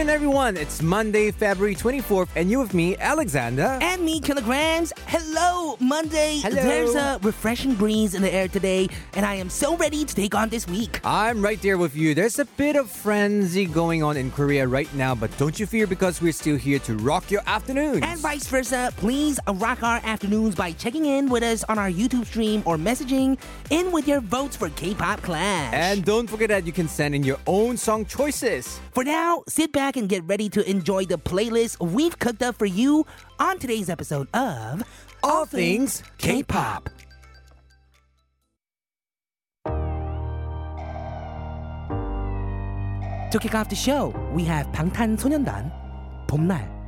afternoon, everyone. It's Monday, February 24th, and you with me, Alexander. And me, kilograms. Hello, Monday. Hello. There's a refreshing breeze in the air today, and I am so ready to take on this week. I'm right there with you. There's a bit of frenzy going on in Korea right now, but don't you fear because we're still here to rock your afternoons. And vice versa, please rock our afternoons by checking in with us on our YouTube stream or messaging in with your votes for K-pop Clash. And don't forget that you can send in your own song choices. For now, sit back and get ready to enjoy the playlist we've cooked up for you on today's episode of All Things K-Pop. To kick off the show, we have 방탄소년단 봄날.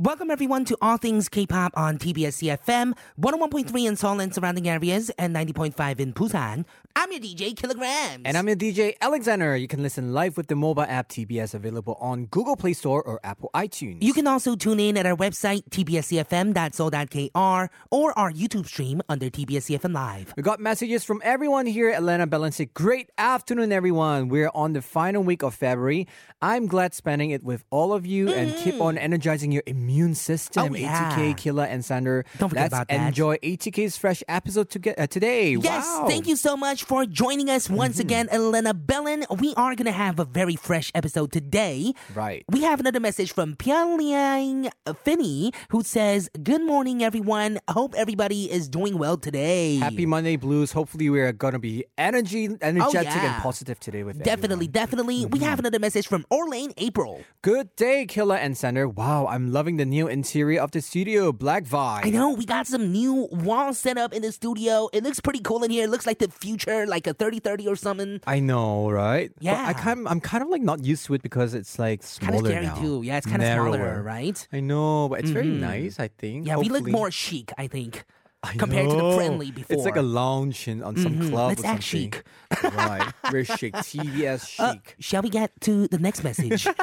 Welcome everyone to All Things K-pop on TBS EFM, 101.3 in Seoul and surrounding areas, and 90.5 in Busan. I'm your DJ Kilograms. And I'm your DJ Alexander. You can listen live with the mobile app TBS available on Google Play Store or Apple iTunes. You can also tune in at our website, tbscfm.so.kr, or our YouTube stream under TBS EFM Live. We got messages from everyone here at Atlanta Balancing. Great afternoon, everyone. We're on the final week of February. I'm glad spending it with all of you and keep mm. on energizing your immune system. Mm. Oh, yeah. ATK, Killa, and Sander. Don't forget Let's about that. enjoy ATK's fresh episode to get, uh, today. Yes, wow. thank you so much for joining us once again, Elena Bellin. We are going to have a very fresh episode today. Right. We have another message from Pyongyang Finney who says, Good morning, everyone. Hope everybody is doing well today. Happy Monday Blues. Hopefully, we're going to be energy, energetic Oh, yeah. and positive today with Definitely, everyone. definitely. We have another message from Orlane April. Good day, Killa and Sander. Wow, I'm loving the new interior of the studio. Black vibe. I know we got some new wall set up in the studio. It looks pretty cool in here. It looks like the future, like a 3030 or something. I know, right? But Yeah. I kind I'm kind of like not used to it because it's like Kind smaller of scary now. too. Yeah, it's kind of smaller, right? I know, but it's very Mhm. nice. I think. Yeah, we look Hopefully- more chic, I think, compared to the friendly before. It's like a lounge in, on some Mhm. club. Let's or act something. chic. right, very chic. TBS Uh, chic. shall we get to the next message?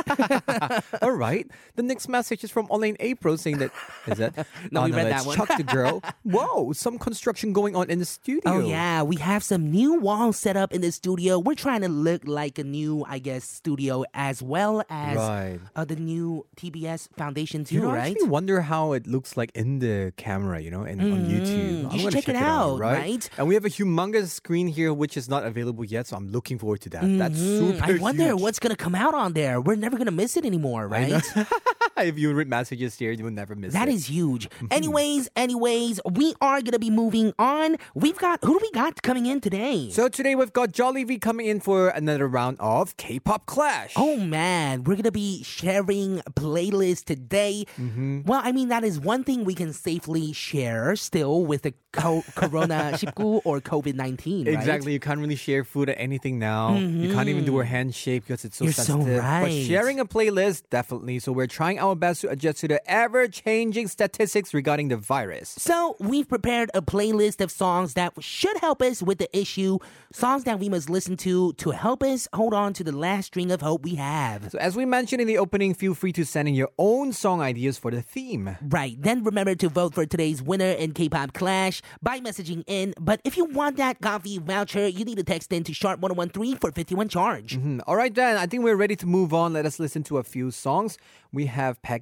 All right. The next message is from Elaine April saying that is that No, we read that one. Chuck the girl. Whoa, some construction going on in the studio. oh yeah, we have some new walls set up in the studio. We're trying to look like a new, I guess, studio as well as Right. uh, the new TBS foundation too, You know, I right? actually wonder how it looks like in the camera, you know, and on YouTube. Mhm. I'm You should gonna check it out, right? And we have a humongous screen here, which is not available yet, so I'm looking forward to that. That's Mhm. super I wonder huge. what's gonna come out on there. We're never gonna miss it anymore, right? if you read messages here, you will never miss That it. is huge. Anyways, anyways, we are gonna be moving on. We've got who do we got coming in today? So today we've got Jolly V coming in for another round of K-pop Clash. Oh man, we're gonna be sharing a playlist today. Mm-hmm. Well, I mean that is one thing we can safely share still with the co- Corona 19 or COVID nineteen. Exactly. You can't really share food or anything now. You can't even do a handshake because it's so Mm-hmm. You're so sensitive. But sharing a playlist, definitely. So we're trying our best to adjust to the ever-changing statistics regarding the virus. So we've prepared a playlist of songs that should help us with the issue, songs that we must listen to to help us hold on to the last string of hope we have. So as we mentioned in the opening, feel free to send in your own song ideas for the theme. Right. Then remember to vote for today's winner in K-pop Clash by messaging in. But if you want that coffee voucher, you need to text in to sharp 1013 for 51 charge. Hmm, All right, then. I think we're ready to move on. Let us listen to a few songs. We have have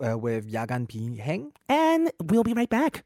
uh, with Yagan Biheng. And we'll be right back.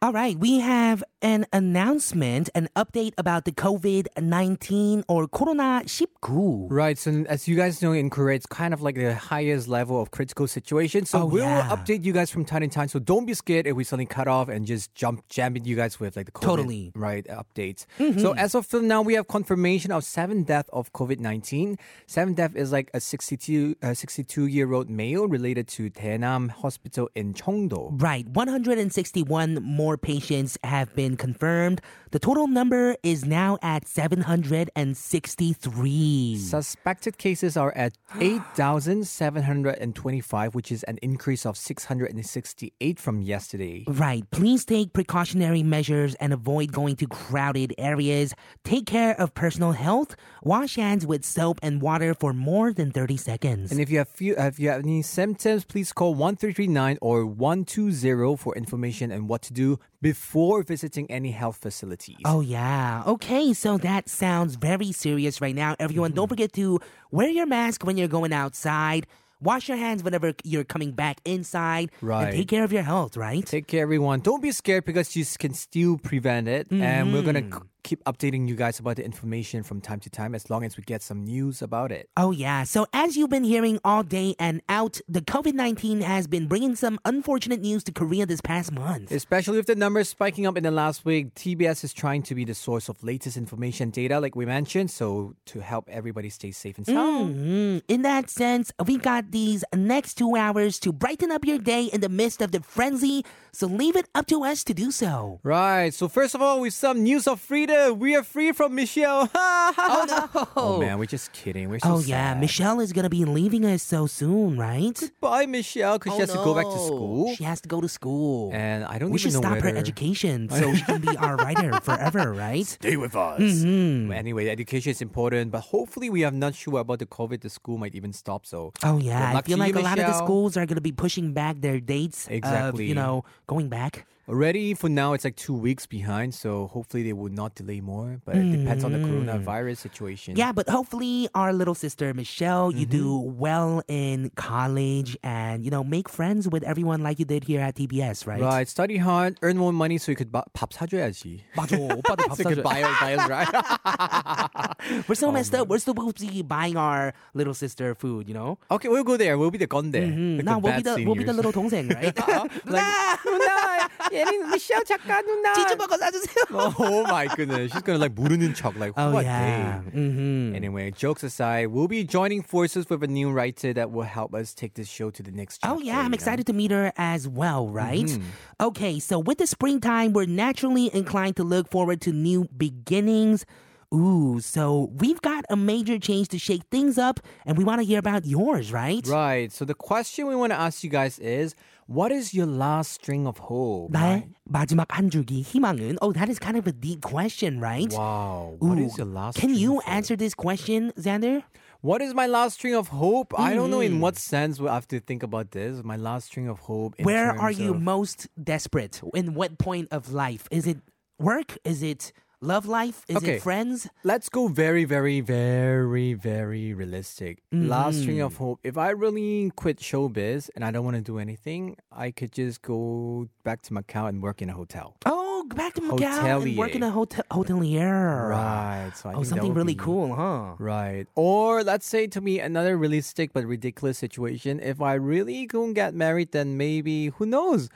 All right, we have an announcement, an update about the COVID 19 or Corona 19. Right. So as you guys know, in Korea, it's kind of like the highest level of critical situation. So Oh, we'll yeah. update you guys from time to time. So don't be scared if we suddenly cut off and just jump jam it you guys with like the COVID, Totally. right updates. Mm-hmm. So as of now, we have confirmation of seven death of COVID nineteen. Seven death is like a 62 uh, year old male related to Daenam Hospital in Cheongdo. Right, 161 more patients have been been confirmed. The total number is now at 763. Suspected cases are at 8,725, which is an increase of 668 from yesterday. Right. Please take precautionary measures and avoid going to crowded areas. Take care of personal health. Wash hands with soap and water for more than 30 seconds. And if you have few, if you have any symptoms, please call 1339 or 120 for information and what to do before visiting any health facilities. Oh, yeah. Okay, so that sounds very serious right now. Everyone, don't mm-hmm. forget to wear your mask when you're going outside. Wash your hands whenever you're coming back inside. Right. And take care of your health, right? Take care, everyone. Don't be scared because you can still prevent it. And we're going to mm-hmm. Keep updating you guys about the information from time to time as long as we get some news about it. Oh, yeah. So, as you've been hearing all day and out, the COVID 19 has been bringing some unfortunate news to Korea this past month. Especially with the numbers spiking up in the last week, TBS is trying to be the source of latest information data, like we mentioned, so to help everybody stay safe and sound. Mhm. In that sense, we got these next two hours to brighten up your day in the midst of the frenzy. So, leave it up to us to do so. Right. So first of all, with some news of freedom, we are free from Michelle. oh no! Oh man, we're just kidding. We're so Oh yeah, sad. Michelle is gonna be leaving us so soon, right? Bye, Michelle, because she Oh, has to go back to school. She has to go to school. and I don't we even should know stop her whether- education so she can be our writer forever, right? Stay with us. Mm-hmm. Anyway, education is important, but hopefully we are not sure about the COVID. The school might even stop. So Oh yeah, Good I luck feel to like you, a lot of the Michelle. schools are gonna be pushing back their dates. Of, Exactly. you know, going back. already for now it's like two weeks behind. So hopefully they will not delay more. But it depends on the coronavirus situation. Mm. Yeah, but hopefully our little sister Michelle, you do Mm-hmm. well in college and you know make friends with everyone like you did here at TBS, right? Right. Study hard, earn more money so you could bu- 밥 사줘야지. 맞아, 오빠도 밥 so you could 사줘. buy, buy us, right? We're so messed up. We're supposed to be buying our little sister food, you know. okay, we'll go there. We'll be the 건데. the Now we'll be bad the we'll be the seniors. little 동생, right? like, 누나, 얘는 미셸 작가 누나. 치즈버거 사주세요. Oh my goodness. She's gonna like 모르는 척 like Oh what yeah. they? Mm-hmm. Anyway, jokes aside, we'll be joining forces with a new writer that will help us take this show to the next Oh chapter, yeah, I'm you know? excited to meet her as well, right? Mm-hmm. Okay, so with the springtime, we're naturally inclined to look forward to new beginnings. Ooh, so we've got a major change to shake things up, and we want to hear about yours, right? Right. So the question we want to ask you guys is, what is your last string of hope? 나의 마지막 한 줄기 희망은? Oh, that is kind of a deep question, right? Wow. What Ooh, is your last Can string you of hope? answer this question, Xander? What is my last string of hope? I don't know Mm-hmm. in what sense we'll have to think about this. My last string of hope. in Where are terms you of- most desperate? In what point of life? Is it work? Is it love life? Is Okay. it friends? Let's go very, very, very, very realistic. Last string Mm. of hope. If I really quit showbiz and I don't want to do anything, I could just go back to Macau and work in a hotel. Oh, back to Macau and work in a hotel hotelier. Right. So I Oh, something really be- cool, huh? Right. Or let's say to me another realistic but ridiculous situation. If I really couldn't get married, then maybe who knows?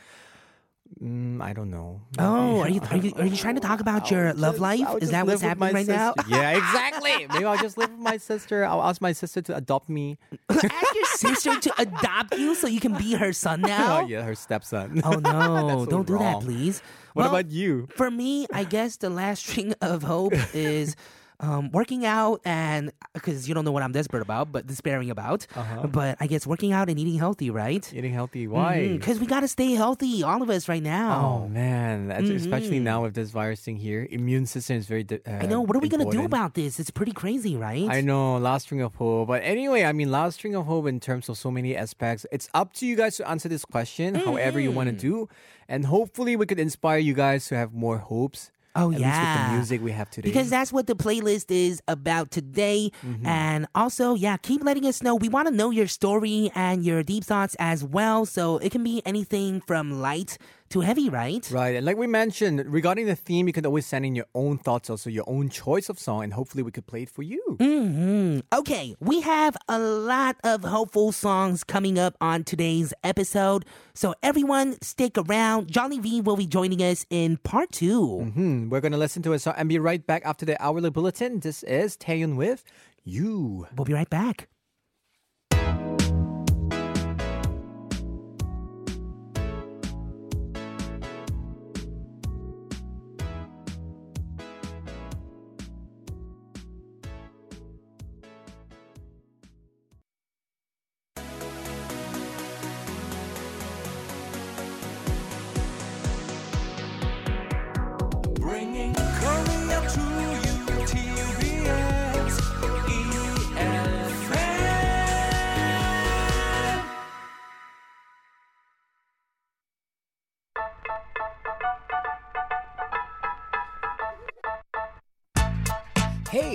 Mm, I don't know. Oh, are you are you are you trying to talk about your I'll love just- life? I'll Is that what's happening right now? Yeah, exactly. Maybe I'll just live with my sister. I'll ask my sister to adopt me. Ask your sister to adopt you so you can be her son now. Oh, yeah, her stepson. Oh no! So Don't do that, please. What Well, about you? For me, I guess the last string of hope is um, working out, and because you don't know what I'm desperate about, but despairing about. Uh-huh. But I guess working out and eating healthy, right? Eating healthy. Why? Because we gotta stay healthy, all of us right now. Oh man, That's especially now with this virus thing here, immune system is very. Uh, Mm-hmm. I know. What are we gonna do about this? It's pretty crazy, right? I know, last string of hope. But anyway, I mean, last string of hope in terms of so many aspects. It's up to you guys to answer this question, however you want to Mm-hmm. do, and hopefully we could inspire you guys to have more hopes. Oh, at yeah. the music we have today. Because that's what the playlist is about today. Mm-hmm. And also, yeah, keep letting us know. We want to know your story and your deep thoughts as well. So it can be anything from light to heavy, right? Right, and like we mentioned, regarding the theme, you can always send in your own thoughts, also your own choice of song, and hopefully we could play it for you. hmm Okay, we have a lot of hopeful songs coming up on today's episode. So everyone, stick around. Jolly V will be joining us in part 2 Hmm, we're gonna listen to a song and be right back after the hourly bulletin. This is Taeyun with You. We'll be right back.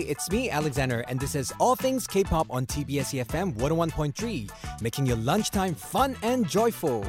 It's me, Alexander, and this is All Things K-Pop on TBS EFM 101.3, making your lunchtime fun and joyful.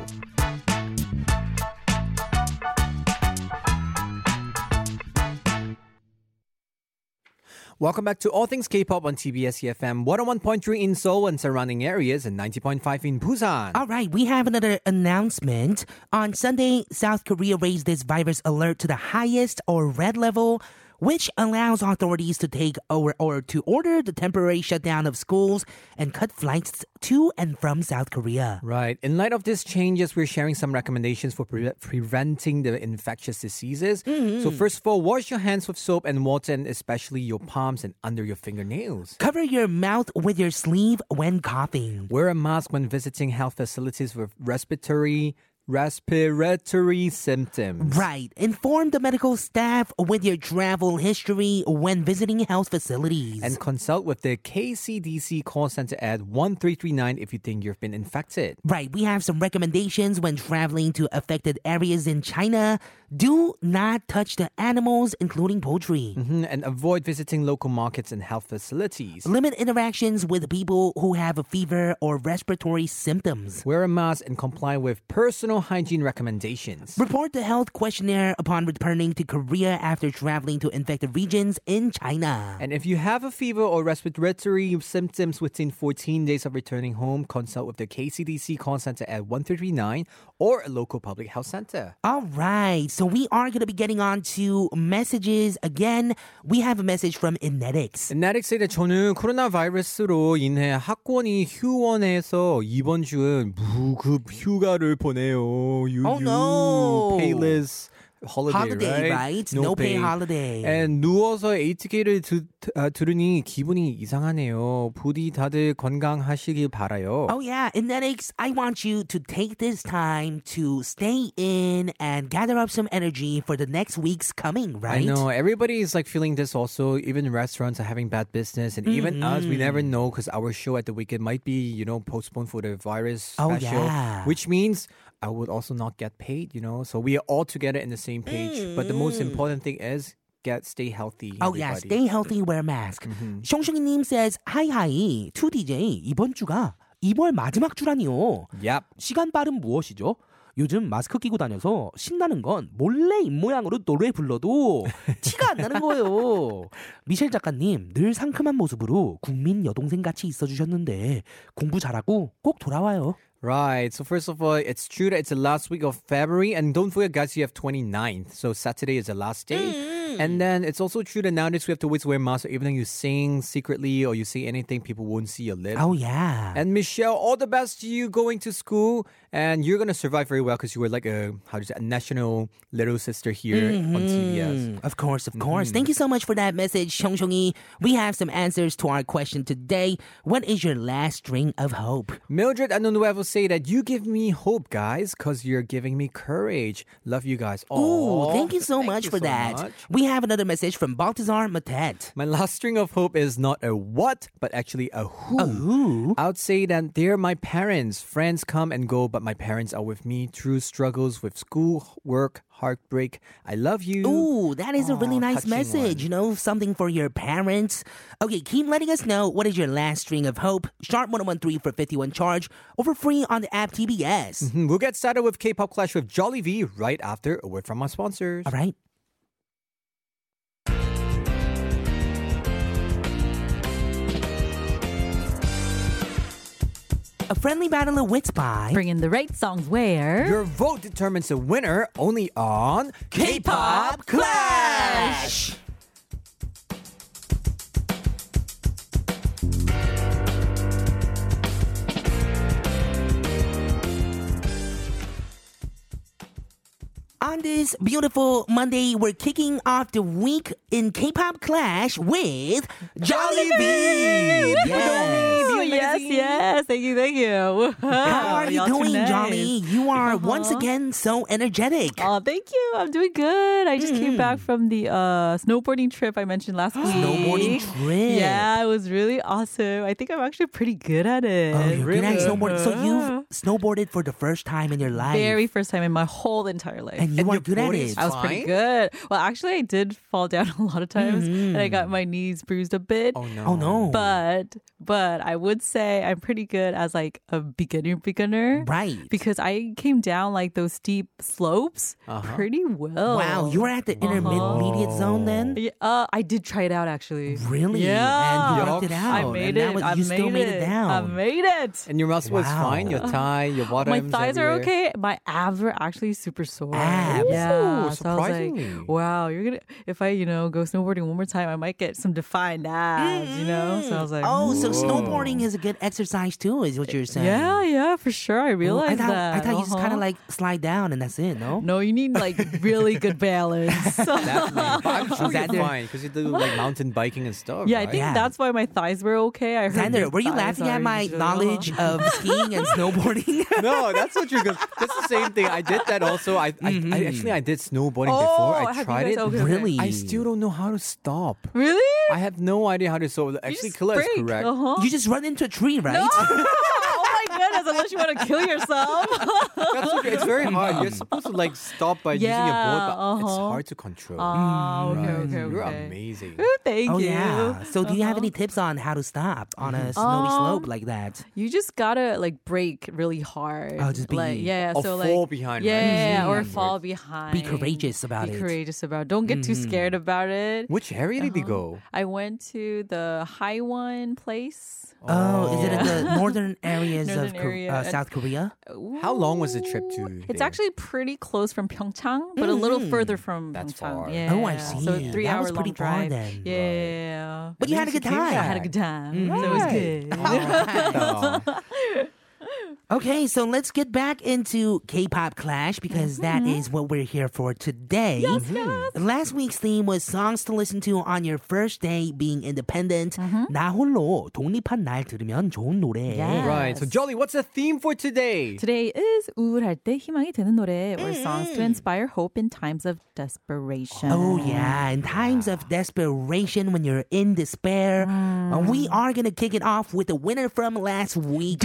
Welcome back to All Things K-Pop on TBS EFM 101.3 in Seoul and surrounding areas and 90.5 in Busan. All right, we have another announcement. On Sunday, South Korea raised this virus alert to the highest or red level, which allows authorities to take or, or to order the temporary shutdown of schools and cut flights to and from South Korea. Right. In light of these changes, we're sharing some recommendations for pre- preventing the infectious diseases. Mm-hmm. So, first of all, wash your hands with soap and water, and especially your palms and under your fingernails. Cover your mouth with your sleeve when coughing. Wear a mask when visiting health facilities with respiratory respiratory symptoms. Right. Inform the medical staff with your travel history when visiting health facilities. And consult with the KCDC call center at 1339 if you think you've been infected. Right, we have some recommendations when traveling to affected areas in China. Do not touch the animals, including poultry. Mhm, And avoid visiting local markets and health facilities. Limit interactions with people who have a fever or respiratory symptoms. Wear a mask and comply with personal hygiene recommendations. Report the health questionnaire upon returning to Korea after traveling to infected regions in China. And if you have a fever or respiratory symptoms within 14 days of returning home, consult with the KCDC call center at 1339 or a local public health center. All right, so we are going to be getting on to messages again. We have a message from Inetics. 나릭스에 저는 코로나 바이러스로 인해 학원이 휴원해서 이번 주는 무급 휴가를 보내요. 유유. Oh, no. Payless holiday, Holiday, right? right? No pay holiday. And 누워서 ATK를 드, 아, 들으니 기분이 이상하네요. 부디 다들 건강하시길 바라요. Oh yeah, Inetics, I want you to take this time to stay in and gather up some energy for the next week's coming, right? I know everybody is like feeling this also. Even restaurants are having bad business, and even us, we never Mm-hmm. know because our show at the weekend might be, you know, postponed for the virus Oh, special, yeah. which means I would also not get paid. You know, so we are all together in the same page. But the most important thing is get stay healthy. Mm. Oh yeah, everybody. stay healthy, wear a mask. 숑숑이님 says, Hi hi, 2DJ 이번 주가 2월 마지막 주라니요. Yep. 시간 빠른 무엇이죠? 요즘 마스크 끼고 다녀서 신나는 건 몰래 입모양으로 노래 불러도 티가 안 나는 거예요. 미셸 작가님 늘 상큼한 모습으로 국민 여동생 같이 있어주셨는데 공부 잘하고 꼭 돌아와요. Right. So first of all, it's true that it's the last week of February, and don't forget, guys, you have 29th. So Saturday is the last day. Mm-hmm. And then it's also true that nowadays we have to always wear masks. So even though you sing secretly or you say anything, people won't see your lip. Oh yeah. And Michelle, all the best to you going to school, and you're gonna survive very well because you were like a how do you say a national little sister here on TBS. Mm-hmm. Of course, of course. Mm-hmm. Thank you so much for that message, Shongshongi. We have some answers to our question today. What is your last string of hope? Mildred and Nuevo say that you give me hope, guys, because you're giving me courage. Love you guys. Oh, thank you so thank much you for so that. much. We have another message from Baltazar Matet. My last string of hope is not a what, but actually a who. A Who? I would say that they're my parents. Friends come and go, but my parents are with me through struggles with school, work, heartbreak. I love you. Ooh, that is a really nice message. one. You know, something for your parents. Okay, keep letting us know what is your last string of hope. Sharp 1013 for 51 charge or for free on the app TBS. Mhm, We'll get started with K-pop Clash with Jolly V right after a word from our sponsors. All right. A friendly battle of wits by Bringing the right songs where? Your vote determines the winner only on K-pop Clash. On this beautiful Monday, we're kicking off the week in K-pop Clash with Jolly V. Yes. Yes, yes. Thank you, thank you. How are you doing, Jolly? You are once Uh-huh. again so energetic. Oh, thank you. I'm doing good. I just came back from the uh, snowboarding trip I mentioned last week. Snowboarding trip. Yeah, it was really awesome. I think I'm actually pretty good at it. Oh, you're good at snowboarding. So Uh-huh. you've snowboarded for the first time in your life. Very first time in my whole entire life. and you And are good at it. I was pretty good. Well, actually, I did fall down a lot of times, and I got my knees bruised a bit. Oh no. Oh no. But but I would say I'm pretty good as like a beginner beginner. Right. Because I came down like those steep slopes Uh-huh. pretty well. Wow, you were at the intermediate zone then? Yeah, uh, I did try it out actually. Really? Yeah. And you rocked it out. I made and it. That was, I you made still made it, I made it. And your muscle was fine. Your thigh, your bottoms. My thighs are okay. My abs were actually super sore. Abs. Yeah. Ooh, so I was like, surprisingly. wow, you're gonna if I, you know, go snowboarding one more time, I might get some defined abs, you know? So I was like, Oh, so snowboarding is a good exercise too, is what you're saying. Yeah, yeah, for sure. I Oh, I thought, that. I thought you just kind Uh-huh. of like slide down and that's it, no? No, you need like really good balance. Definitely. But I'm sure Xander. you're fine because you do like mountain biking and stuff. yeah, I think Yeah. that's why my thighs were okay. I heard Xander, were you laughing at my usually- knowledge of skiing and snowboarding? no, that's what you're. Gonna, that's the same thing. I did that also. I, I, I actually I did snowboarding before. Oh, I tried it. okay, okay. really? I still don't know how to stop. Really? I have no idea how to. So actually, just Killa is correct. Uh-huh. You just run into a tree, right? goodness! Unless you want to kill yourself. That's okay. It's very hard. You're supposed to like stop by using your board, but it's uh-huh. hard to control. Oh, okay, Right. okay, okay. You're amazing. Ooh, Thank Oh you. yeah. So do you have Uh-huh. any tips on how to stop on a snowy Um, slope like that? You just gotta like break really hard. Oh, just be- like yeah, Or so fall like behind, right? Yeah, or fall behind. Be courageous about Be it. Be courageous about. it. Don't get too scared about it. Which area did you Uh-huh. go? I went to the High One place. Oh, is it in the northern areas Northern of Kor- area. uh, South Korea? How long was the trip to? It's there? actually pretty close from Pyeongchang, but a little further from That's Pyeongchang. far. Yeah. Oh, I So three That hour was pretty long far drive. then. Yeah. But you had a good you came time. I had a good time. So it was Right. good. Oh. Okay, so let's get back into K-pop Clash because that is what we're here for today. Last week's theme was songs to listen to on your first day being independent. 나 홀로 독립한 날 들으면 좋은 노래. Yeah. Right. So Jolly, what's the theme for today? Today is 우울할 때 희망이 되는 노래 or songs to inspire hope in times of desperation. Oh yeah, in times of desperation when you're in despair, uh, we are gonna kick it off with the winner from last week,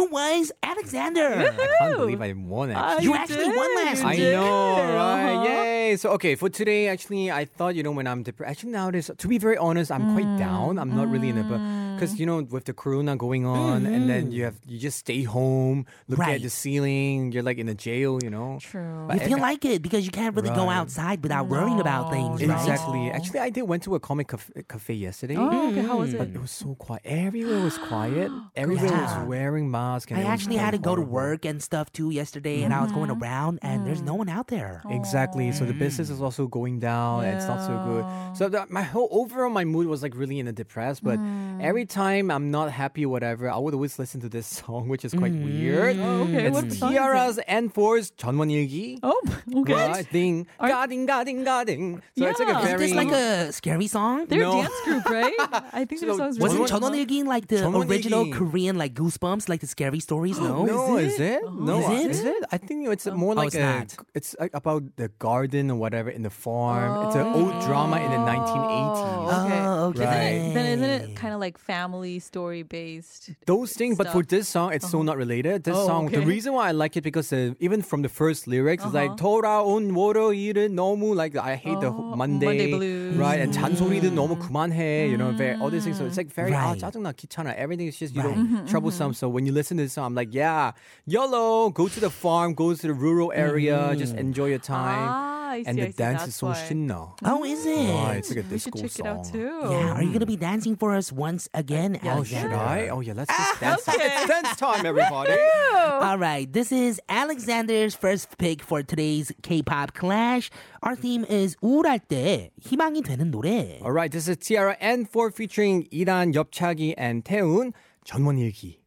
who was Alexander. I can't believe I won actually. You actually won last You I week. know, did. right? Uh-huh. Yay! So okay, for today, actually, I thought you know when I'm depressed. Actually, nowadays, to be very honest, I'm quite mm. down. I'm not really in it, but because mm. you know with the corona going on, and then mm-hmm. you have you just stay home, look at the ceiling. You're like in a jail, you know. True. You feel like it because you can't really go Right. outside without worrying about things, right? Exactly. Actually, I did went to a comic cafe, cafe yesterday. Oh, okay. How was mm-hmm. But it? it was so quiet. Everywhere was quiet. Everywhere Yeah. was wearing mask. I actually had to go to work and stuff too yesterday, mm-hmm. and I was going mm-hmm. around, and mm. there's no mm. one out there. Exactly. Aww. So the business is mm. also going down, yeah. and it's not so good. So the, my whole overall my mood was like really in a depressed. But mm. every time I'm not happy, whatever, I would always listen to this song, which is quite mm. weird. Oh, okay. It's what T-ara's it? N4's 전원일기. Oh, okay. Right? Ding, Are... gadding, gadding. So yeah. it's like a very. Is this like a scary song? They're no. a dance group, right? I think so their songs. Wasn't really Wasn't 전원일기 like the original Korean like Goosebumps, like this? scary stories? No. no, Is is it? it? Oh. No, Is it? is it? I think it's more Oh, like it's a. not. It's like about the garden or whatever in the farm. It's an old drama in the 1980s. Oh, okay. Oh, okay. Right. Then isn't it kind of like family story based? Those things, but for stuff. this song, it's so not related. This Oh, song, the okay. reason why I like it because uh, even from the first lyrics, it's like 돌아온 월요일은 너무 like I hate the Oh, Monday, Monday blues. right? And 잔소리도 너무 그만해, you know, very, all these things. So it's like very ah, Right. 짜증나, 귀찮아. Everything is just you Right. know troublesome. So when you listen listen to this song. I'm like, yeah, YOLO, go to the farm, go to the rural area, mm. just enjoy your time. Ah, and the dance is so Shinno. Oh, is it? Oh, it's like a we disco should check song. It out too. Yeah, are you gonna be dancing for us once uh, again? Yeah, oh, should I? Oh yeah, let's just ah, dance. Okay. it's dance time, everybody. All right, this is Alexander's first pick for today's K-pop clash. Our theme is 우울할 때 희망이 되는 노래. All right, this is T-ara N4 featuring 이단 엽차기 and 태훈 전원일기.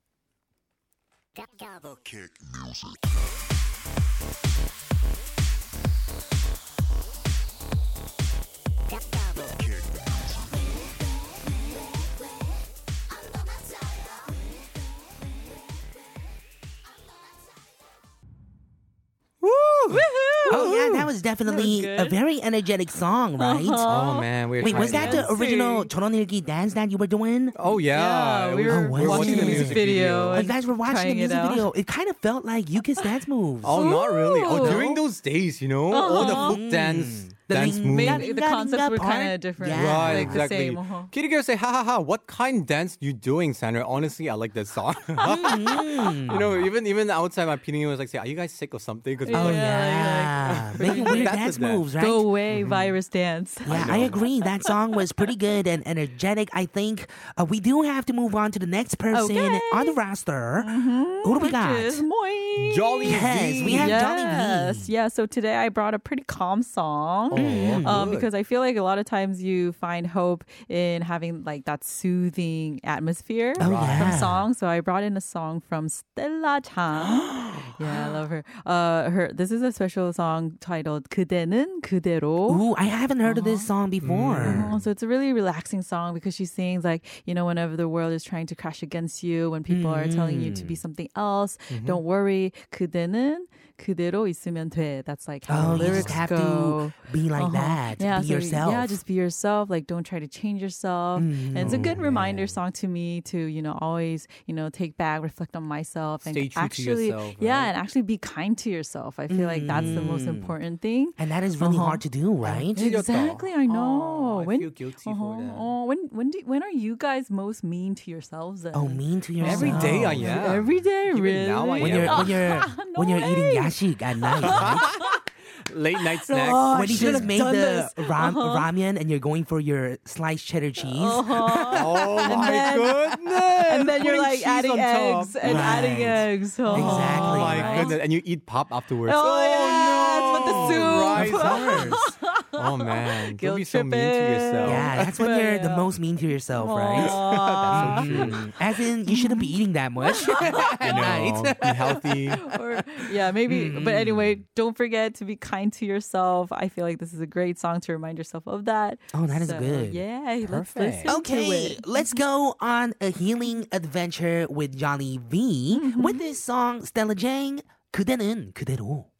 Oh yeah, that was definitely that was a very energetic song, right? Uh-huh. Oh man, we wait, was that the original Choronilgi dance that you were doing? Oh yeah, yeah we, were, oh, we were watching the music video. You guys were watching the music it video. It kind of felt like Yuki's dance moves. Oh, Ooh. not really. Oh, during those days, you know, uh-huh. all the book dance. Mm the dance ling- moves. Maybe the concepts were kind of different. Yeah. Right, like exactly. the same. uh-huh. Kitty girl say, ha ha ha, what kind dance you doing, Sandra? Honestly, I like this song. you know, even even outside my PD was like, say, are you guys sick or something? 'Cause- Oh Yeah, yeah, like- making weird dance dance. moves, right? Go away, virus dance. Yeah, I, agree. That song was pretty good and energetic. I think uh, we do have to move on to the next person Okay. on the roster. Who do we got? Which is moi. Jolly Yes, V. we have yes. Jolly V. Yeah, so today I brought a pretty calm song. Oh, Mm-hmm. Um, because I feel like a lot of times you find hope in having like that soothing atmosphere oh, from songs. So I brought in a song from Stella Jang. yeah, I love her. Uh, her this is a special song titled 그대는 그대로. Ooh, I haven't heard uh-huh. of this song before. Mm. So it's a really relaxing song because she sings like you know whenever the world is trying to crash against you, when people mm. are telling you to be mm. something else, mm-hmm. don't worry. 그대는 그대로 있으면 돼. That's like how Oh, the you lyrics just have go. to be like Uh-huh. that. Yeah, be so, yourself. Yeah, just be yourself. Like, don't try to change yourself. And it's a good reminder song to me to, you know, always, you know, take back, reflect on myself, and Stay true to actually, yourself, yeah, right? and actually be kind to yourself. I feel like that's the most important thing. and that is really Uh-huh. hard to do, right? Yeah. Exactly, I know. Oh, I when, feel guilty uh-huh. for that. Oh, when when do when are you guys most mean to yourselves? Then? Oh, mean to yourself. Every day I am. Every day, Even really? now I When am. you're when you're No when you're eating way. yashik at night, right? Late night snacks. Oh, when you should just have made done the this. ram- Uh-huh. ramen and you're going for your sliced cheddar cheese. Oh my then- goodness! and then you're Putting like cheese adding on top. eggs and Right. adding eggs. Oh. Exactly, Oh my right? goodness! And you eat pop afterwards. Oh, yes, no! with the soup. Right. Of course. oh man, don't be so mean to yourself. Yeah, that's when you're the most mean to yourself, right? so As in, you shouldn't be eating that much. at know, be healthy. or, yeah, maybe. Mm-hmm. But hmm. anyway, don't forget to be kind to yourself. I feel like this is a great song to remind yourself of that. Oh, that so, is good. Yeah, Perfect. let's Okay, let's go on a healing adventure with Jolly V mm-hmm. with this song Stella Jang. 그대는 그대로.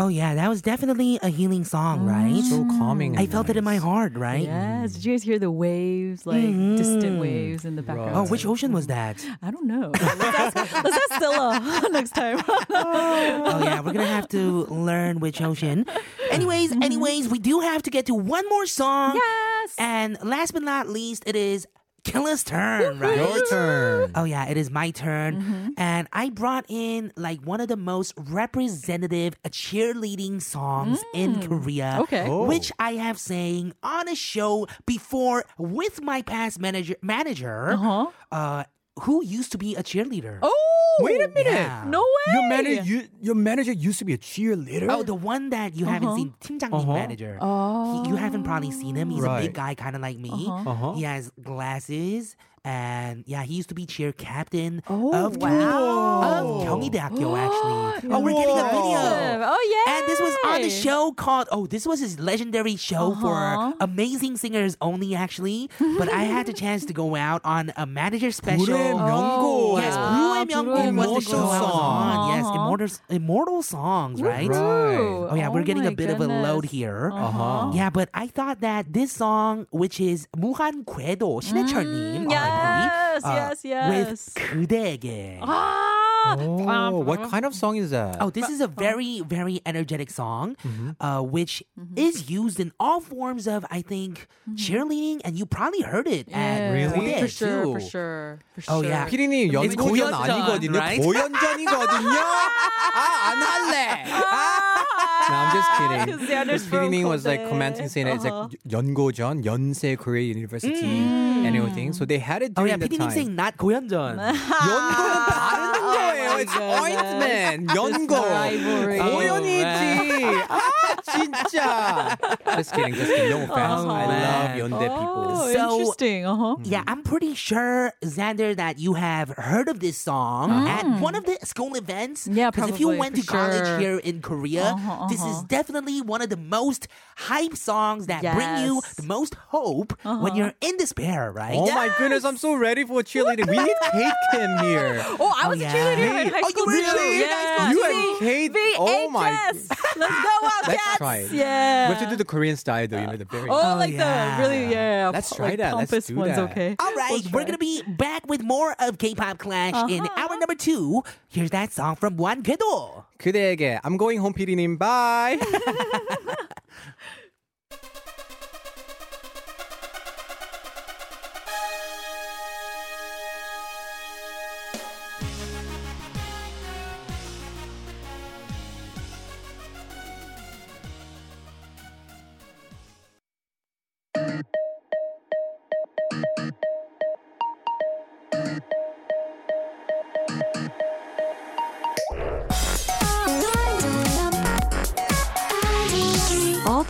Oh yeah, that was definitely a healing song, right? So calming. I and felt it in my heart, right? Yes. Did you guys hear the waves, like mm-hmm. distant waves in the background? Oh, which ocean was that? I don't know. Let's ask, let's ask Stella next time. oh yeah, we're gonna have to learn which ocean. Anyways, mm-hmm. anyways, we do have to get to one more song. yes. And last but not least, it is Killa's turn, right? Your turn. Oh yeah, it is my turn. Mm-hmm. And I brought in like one of the most representative cheerleading songs in Korea. Mm. Okay. Oh. Which I have sang on a show before with my past manager manager Uh-huh. uh who used to be a cheerleader. Oh, Wait a minute. Yeah. No way. Your manager, you, your manager used to be a cheerleader. Oh, the one that you haven't seen, 팀장님 Uh-huh. manager. Oh. He, you haven't probably seen him. He's a Right. big guy, kind of like me. Uh-huh. He has glasses, and yeah, he used to be cheer captain Oh, of wow. of 경희대학교 actually. Oh, we're getting a video. Awesome. Oh yeah. And this was on the show called Oh, this was his legendary show Uh-huh. for amazing singers only actually. but I had the chance to go out on a manager special. 불의 명곡. Yes, wow. 불의 명곡 was the show I was Immortal on. Yes, song. immortal immortal songs, right? Right. Oh yeah, we're getting a my bit of a load goodness. here. Uh-huh. Yeah, but I thought that this song, which is 무한 궤도 신해철님, Mm, yes, R.I.P., yes, yes. with 그대에게. Ah. Oh, what kind of song is that? Oh, this is a very, very energetic song, Mm-hmm. uh, which is used in all forms of, I think, cheerleading, and you probably heard it at Really? 무대 For sure, too. for sure, for Oh, sure. yeah. 피디님 It's 연고전 고연전, 아니거든요. right? 고연전이거든요. 아, 안 할래. No, I'm just kidding. Because Xander's Because PD님 from was like Kobe. commenting saying it's Uh-huh. like 연고전, 연세 Korea University and everything. So they had it Oh during yeah, the PD님 time. saying not 고연전. 연고는 바르는 거예요. my It's goodness. ointment. This 연고. rivalry. 고연이지. 아, 진짜. Just kidding, just kidding. No offense. I love Yeondae people. Oh, So- interesting. Uh huh. Yeah, I'm pretty sure, Xander, that you have heard of this song at one of the school events. Mm. Yeah, Because if you probably, went to for college sure. here in Korea, Uh-huh, this is uh-huh. definitely one of the most hype songs that bring you Yes. Uh-huh. the most hope when you're in despair, right? Oh my goodness, I'm so ready for cheerleading. We need Kate Kim here. Oh, I Oh, was yeah. a cheerleader in high Oh, you school were a too. cheerleader in high Yeah. school You and Kate. Oh my. VHS. Let's go out, Let's try it. Yeah. We have to do the Korean style though, you know, the very. Oh, like yeah. the really yeah. Let's po- try like that. Let's Pompous do ones, that. okay. All right, We'll we're try. gonna be back with more of K-pop Clash in Uh-huh. hour number two. Here's that song from One Kedo. 그대에게 I'm going home PD님 bye.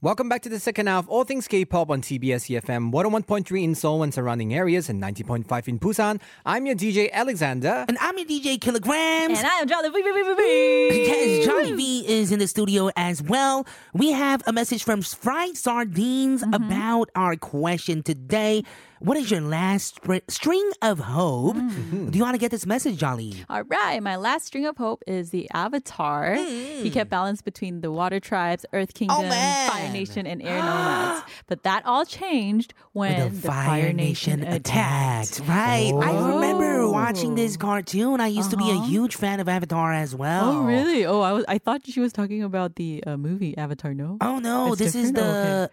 Welcome back to the second half. Of All things K-pop on TBS EFM 101.3 in Seoul and surrounding areas and 90.5 in Busan. I'm your DJ Alexander. And I'm your DJ Kilograms. And I am Jolly V. Yes, Jolly V is in the studio as well. We have a message from Fried Sardines Mm-hmm. about our question today. What is your last str- string of hope? Mm. Do you want to get this message, Jolly? All right, my last string of hope is the Avatar. He kept balance between the Water Tribes, Earth Kingdom, Hmm. Oh, man. Fire Nation, and Air Nomads. But that all changed when the Fire Nation attacked. Right. I remember watching this cartoon. I used to be a huge fan of Avatar as well. Oh, really? Oh, I was. I thought she was talking about the uh, movie Avatar. No. Oh no, It's this is different? Oh, the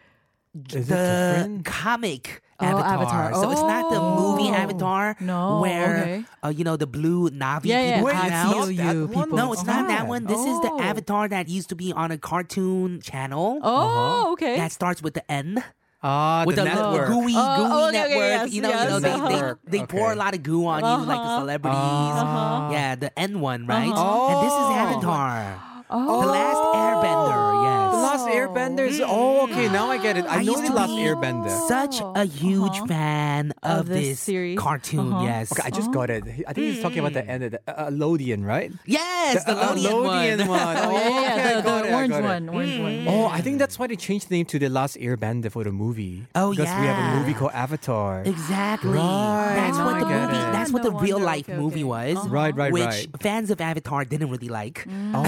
Is the comic Oh, Avatar. Avatar. So it's not the movie Oh. Avatar No, where okay. uh, you know the blue Navi Yeah, yeah. people Wait, come it's out. you that one? No, it's not that Oh. one. This is the Oh. Avatar that used to be on a cartoon channel Oh, okay. that starts with the N. Ah, with the the, network. gooey, Oh, gooey oh, okay, network. okay, yes, you know, you know, yes. they, Network. they, they pour a lot of goo on you, like the Uh-huh. celebrities. Ah. Yeah, the N one, right? Uh-huh. And this is Oh. Avatar, oh. the last Airbender. Yes. The Last Airbender is. Oh, okay, now I get it. I, I know used the to Last be Airbender. Such a huge Uh-huh. fan of, Of this this, series. cartoon. Uh-huh. Yes. Okay, I just got it. I think he's talking about the end of the uh, Lodian, right? Yes, the, uh, Lodian Lodian one. one. Oh, yeah, yeah, okay, I the, got the it, I orange got it. one, orange one. Oh, I think that's why they changed the name to The Last Airbender for the movie. Oh, because we have a yeah. movie called Avatar. Exactly. Right, That's now what I the get movie. it. That's what the No real wonder, life okay, movie okay. was. Right, right, which right. fans of Avatar didn't really like. Oh,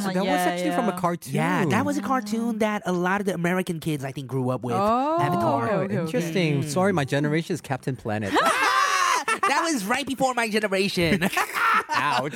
so that was Yeah, actually from a yeah. Cartoon. Yeah, that was a cartoon ah. that a lot of the American kids I think grew up with. Oh, Avatar. okay, okay, okay. interesting. Sorry, my generation is Captain Planet. that was right before my generation. Ouch.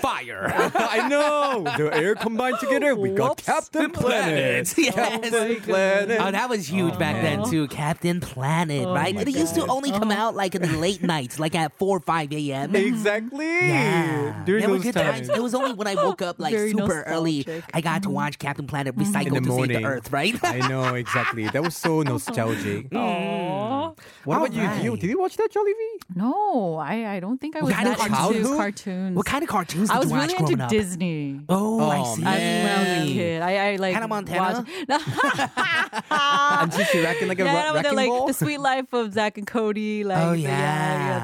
Fire. I know. The air combined together, we got Whoops. Captain Planet. Yes. Captain oh Planet. Oh, that was huge oh, back then too. Captain Planet, oh right? my It used to God. only come out like in the late nights, like at four or five a.m. Exactly. Yeah, During there were those good times. times. It was only when I woke up like Very super early, nostalgic. I got to watch Captain Planet mm. recycle In the to save morning. the Earth, right? I know exactly. That was so nostalgic. Aw. What about you? Did you? Alright. Did you watch that, Jolly V? No, I, I don't think I was kind of into cartoons. what kind of cartoons did I was you really growing into? Disney. Oh, Oh, I see. I I was a kid, I, I like Hannah Montana? watched- Until she acting like a yeah, ra- with the, wrecking like ball? the Suite Life of Zack and Cody. Like, Oh, the- yeah,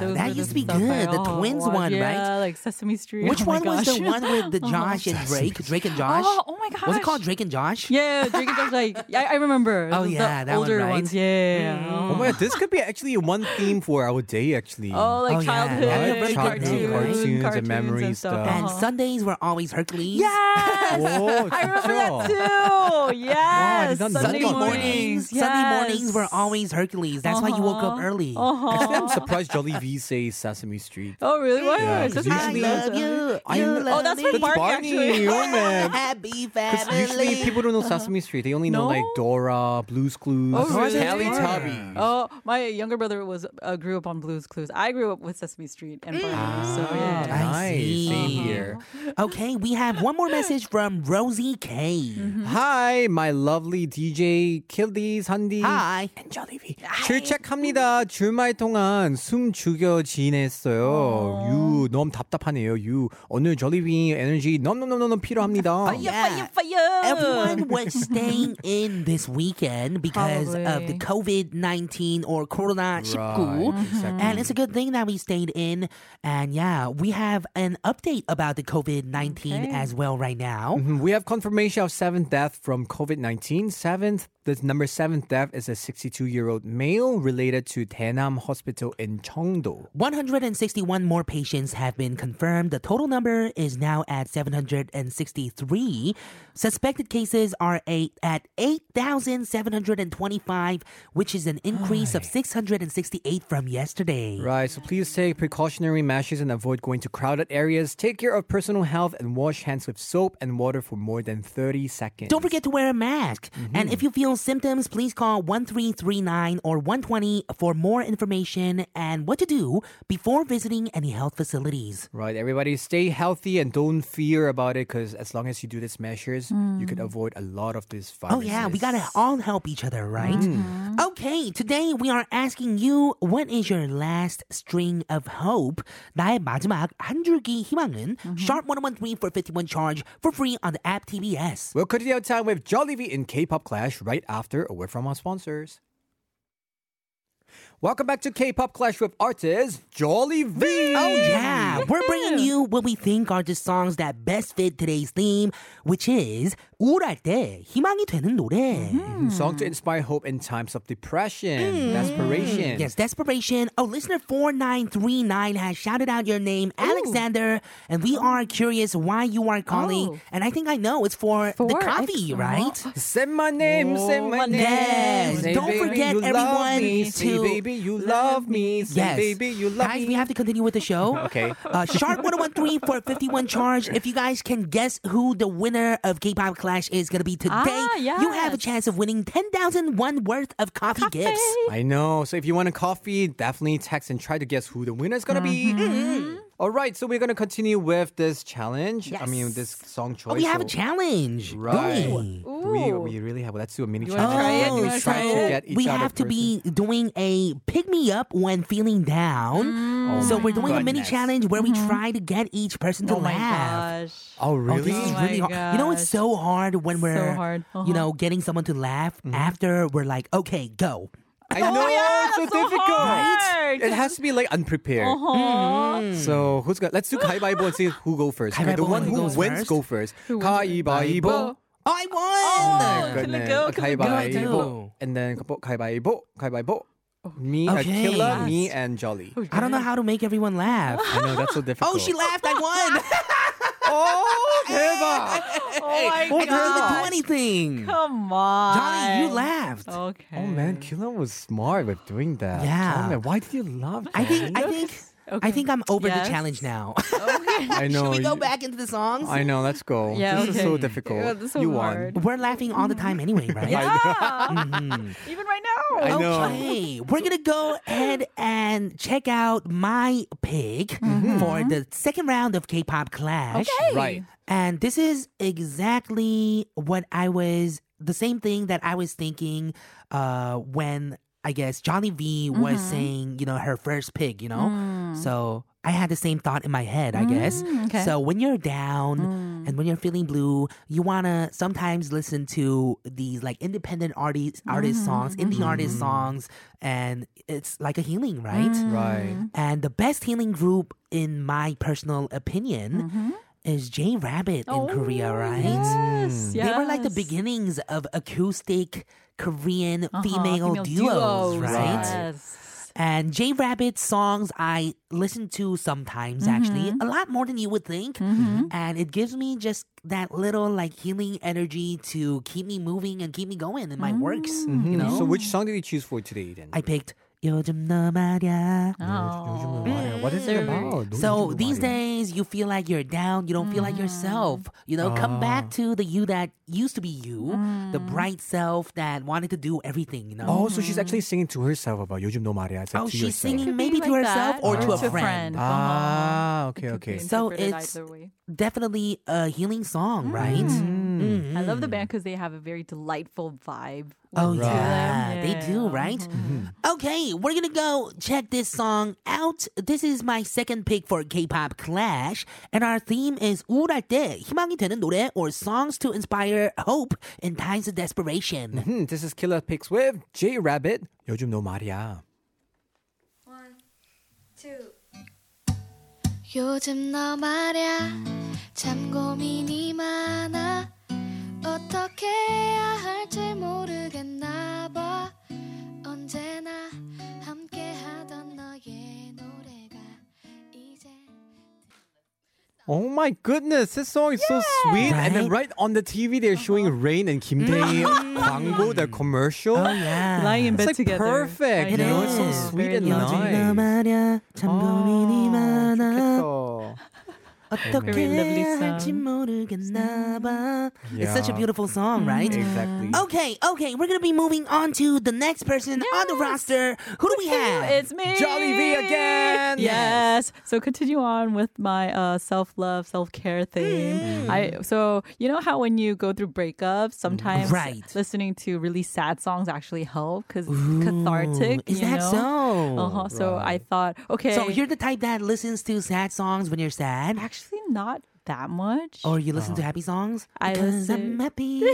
yeah. yeah, That used to be stuff I- good, the oh, twins watched. one, right? Yeah, like Sesame Street. Which oh my one was the one with the oh Josh and Drake? Drake and Josh? Oh, oh my gosh. Was it called Drake and Josh? Yeah, Drake and Josh. Like, I, I remember. Oh, yeah, that one, right? ones. Yeah. Mm. Oh my god, this could be actually one theme for our day, actually. Oh, like Oh, childhood, Yeah, really cartoons, good cartoons, cartoons and memory stuff. And Uh-huh. Sundays were always Hercules. Yes. Oh, I remember that too. Yes. didn't Sunday. Sunday mornings, Yes. Sunday mornings were always Hercules. That's why you woke up Uh-huh. early. Uh-huh. Actually, I'm surprised Jolly V says Sesame Street. Oh, really? Why? Yeah, Is 'cause I usually- love you. I you love Oh, that's me. from Barney, actually. oh man. Happy Because family. usually people don't know Sesame Street. They only know No? like Dora, Blue's Clues, Oh, really? Teletubbies. Oh, my younger brother was uh, grew up on Blue's clues. I grew up with Sesame Street and Barney. Mm. So yeah. Nice. I see. Same here. Okay, we have one more message from Rosie K. Mm-hmm. Hi, my lovely DJ Kildy, Hundi. Hi. And Jolly V. 출첵합니다. 주말 동안 숨 죽여 지냈어요. You 너무 답답하네요. You 오늘 Jolly V 에너지 너무너무너무 필요합니다. Fire, fire, fire. Everyone was staying in this weekend because Probably. of the COVID-19 or Corona 19. Right, exactly. And it's a good thing that we stayed in. And yeah, we have an update about the COVID 19 Okay. as well right now. Mhm, We have confirmation of seventh death from COVID 19. Seventh, the number seventh death is a 62 year old male related to Daenam Hospital in Cheongdo. 161 more patients have been confirmed. The total number is now at 763. Suspected cases are eight, at 8,725, which is an increase of 668 from yesterday. Right, so please take precautionary measures and avoid going to crowded areas. Take care of personal health and wash hands with soap and water for more than 30 seconds. Don't forget to wear a mask. Mm-hmm. And if you feel additional symptoms, please call 1339 or 120 for more information and what to do before visiting any health facilities. Right, everybody, stay healthy and don't fear about it because as long as you do these measures, mm. you can hmm. avoid a lot of these viruses. Oh, yeah, we gotta all help each other, right? Mm-hmm. Okay, today we are asking you what is your last string of hope? 나의 마지막 한 줄기 희망은 mm-hmm. sharp 1013 for 51 charge for free on the app TBS. We'll cut it out time with Jolly V in K-pop Clash right after a word from our sponsors. Welcome back to K-pop Clash with artist Jolly V. Oh yeah, we're bringing you what we think are the songs that best fit today's theme, which is 우울할 때 희망이 되는 노래. Song to inspire hope in times of depression, desperation. Yes, desperation. Oh, listener 4939 has shouted out your name, Alexander, and we are curious why you are calling. Oh. And I think I know it's for, the For coffee, ex- right? Say my name, say my my name. Yes. Say, Don't baby, forget you love everyone me. Say, to- baby, you love me. Say, Yes. baby, you love guys, me. we have to continue with the show. Okay. Uh, Sharp 1013 for 51 charge. If you guys can guess who the winner of K-pop Clash is going to be today, Ah, you have a chance of winning 10,001 worth of coffee, gifts. I know. So if you want a coffee, definitely text and try to guess who the winner is gonna be. Mm-hmm. All right, so we're gonna continue with this challenge. I mean, this song choice. Oh, we have a challenge. Right. we? We, we really have. Let's do a mini You wanna challenge. try it? You We wanna try try to it? get each we other have to person. be doing a pick me up when feeling down. Oh so my we're doing a mini goodness. challenge where we try to get each person to Oh my laugh. gosh. Oh Oh, really? this is Oh my really hard. You know, it's gosh. so hard when we're, hard. Uh-huh. you know, getting someone to laugh Mm-hmm. after we're like, okay, go. I know it's so, difficult. hard. It has to be like unprepared. Uh-huh. So who's gonna? Let's do 가위바위보 and see who go first. Okay, the 가위바위보, one who who goes wins first? go first. Who wins? 가위바위보. Oh, I won! Oh my can we goodness. go? Can we go? 가위바위보. go? And then 가위바위보. 가위바위보. Me, a Okay. killer, me, and Jolly. I don't know how to make everyone laugh. I know that's so difficult. Oh, she laughed. I won. Oh, 대박! Oh my I didn't do anything. Come on. Jolly, you laughed. Okay. Oh man, Killer was smart with doing that. Yeah. Oh, man, why did you love? I think, I Jolly? Think, I think I'm over Yes. the challenge now. I know. Should we go you- back into the songs? I know. Let's go. Yeah, this is so difficult. Yeah, this is so you hard. won. We're laughing all the time anyway, right? Yeah. Mhm. Even right now. I know. Okay, we're gonna go ahead and check out my pick Mm-hmm. for the second round of K-pop Clash. Okay. Right. And this is exactly what I was the same thing that I was thinking uh when I guess Jolly V was mm-hmm. saying, you know, her first pick, you know? Mm. So I had the same thought in my head, I guess. Mm, okay. So when you're down mm. and when you're feeling blue, you wanna sometimes listen to these like independent artist artist songs, mm-hmm. indie artist mm-hmm. songs, and it's like a healing, right? Right. And the best healing group, in my personal opinion, is J Rabbit in Korea, right? Yes. yes. They were like the beginnings of acoustic Korean Uh-huh, female, duos, right? Yes. And J Rabbit songs I listen to sometimes, actually, Mm-hmm. a lot more than you would think. And it gives me just that little like healing energy to keep me moving and keep me going in my works. You know? Mm-hmm. So which song did you choose for today then? I picked 요즘 너 말야. Oh. 요즘은 What is it about? So 요즘은 these 말이야. days you feel like you're down, you don't feel like yourself. You know, come back to the you that used to be you, the bright self that wanted to do everything, you know. Oh, so she's actually singing to herself about 요즘 너 말이야. It's like Oh, to she's yourself. singing Could be maybe to like herself that, or to a to friend. Uh-huh. Ah, okay, It could be okay. So interpreted it's- either way. Definitely a healing song, right? Mm. I love the band because they have a very delightful vibe. Oh to yeah, them. they do, Yeah. right? Okay, we're gonna go check this song out. This is my second pick for K-pop Clash, and our theme is 우울할 때 희망이 되는 노래 or songs to inspire hope in times of desperation. Hmm, this is Killer Picks with J Rabbit. 요즘 너 말이야. 요즘 너 말야 참 고민이 많아 어떻게 해야 할지 모르겠나 봐 언제나 함께 하던 너의 노래가 이제 Oh my goodness, this song is so sweet. And then right on the TV, they're showing Rain and Kim Tae 광고, the commercial. Oh yeah, Lying in It's bed like together. perfect. I you know, it's so is. sweet Very and lovely. nice. 요즘 너 말야 참 고민이 많아 좋겠다. 어떻게 Very lovely 해야 할지 song. 모르겠나 봐. It's such a Yeah. beautiful song, right? Exactly. Okay, okay, we're gonna be moving on to the next person on the roster. Who do we have? It's me. Jolly V again. Yes. So continue on with my uh, self-love, self-care theme. I so you know how when you go through breakups, sometimes Right. listening to really sad songs actually help because cathartic. Is you that know? so? Uh-huh. So I thought, okay. So you're the type that listens to sad songs when you're sad? actually not that much. Or you listen to oh. happy songs? I Because listen- I'm happy.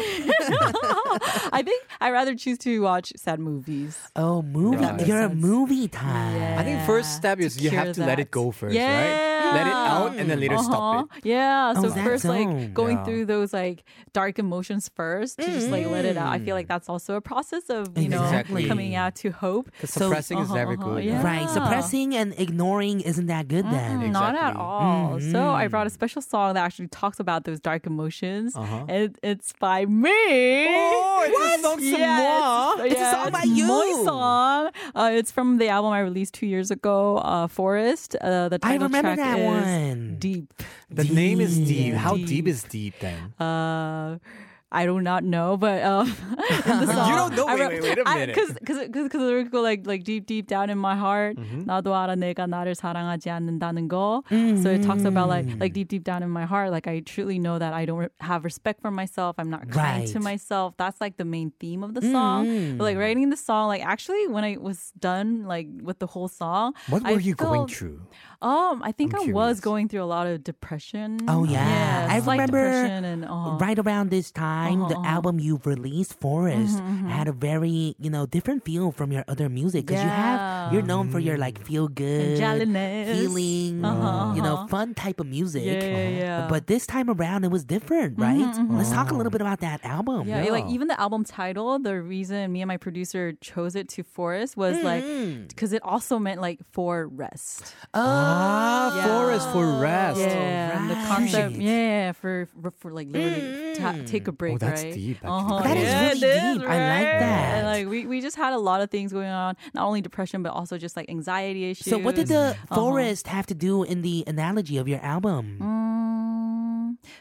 I think I rather choose to watch sad movies. oh, movie. that You're a sense. movie type. I think first step to is you have cure to let it go first, yeah. right? Let it out and then later stop Uh-huh. it. Yeah. Oh, So that first, like zone. going Yeah. through those like dark emotions first to just like let it out. I feel like that's also a process of you know Exactly. coming out to hope. Because So- suppressing is never Uh-huh, good. yeah. Right. Suppressing and ignoring isn't that good then. Mm, Not at Exactly. all. So I Mm-hmm. brought a special song that actually talks about those dark emotions. Uh-huh. And it's by me. Oh, it's a song to Yeah, moi. it's, It's a song by you. My song. Uh, it's from the album I released two years ago, uh, Forest. Uh, the I title remember track that is one. Deep. The name is deep. Deep. How deep Deep. is deep then? Uh, I do not know, but um, in the song, You don't know? I Wait, wait, wait a minute. Because because because the lyrics go like like deep deep down in my heart. Mm-hmm. 나도 알아 내가 나를 사랑하지 않는다는 거. So it talks about like Mm. like deep deep down in my heart, like I truly know that I don't re- have respect for myself. I'm not kind to Right. myself. That's like the main theme of the song. But like writing the song, like actually when I was done like with the whole song, What I were you going felt- through? Um, I think I'm I was going through a lot of depression. Oh, yeah. I remember depression and uh, Right around this time, the Uh-huh, album you've released, Forest, had a very, you know, different feel from your other music. Because you have, you're known for your like feel good, jolliness. healing, Uh-huh, you know, uh-huh. fun type of music. Yeah, yeah, yeah. But this time around, it was different, right? Let's talk a little bit about that album. Yeah, like even the album title, the reason me and my producer chose it to Forest was like because it also meant like for rest. Ah, Yeah. forest for rest. Yeah, and the concept. Yeah, for for, for like literally ta- take a break. Oh, that's right? deep, actually. Uh-huh. That is yeah, really it is, deep. I like that. And like we, we just had a lot of things going on, not only depression but also just like anxiety issues. So, what did the Uh-huh. forest have to do in the analogy of your album? Mm,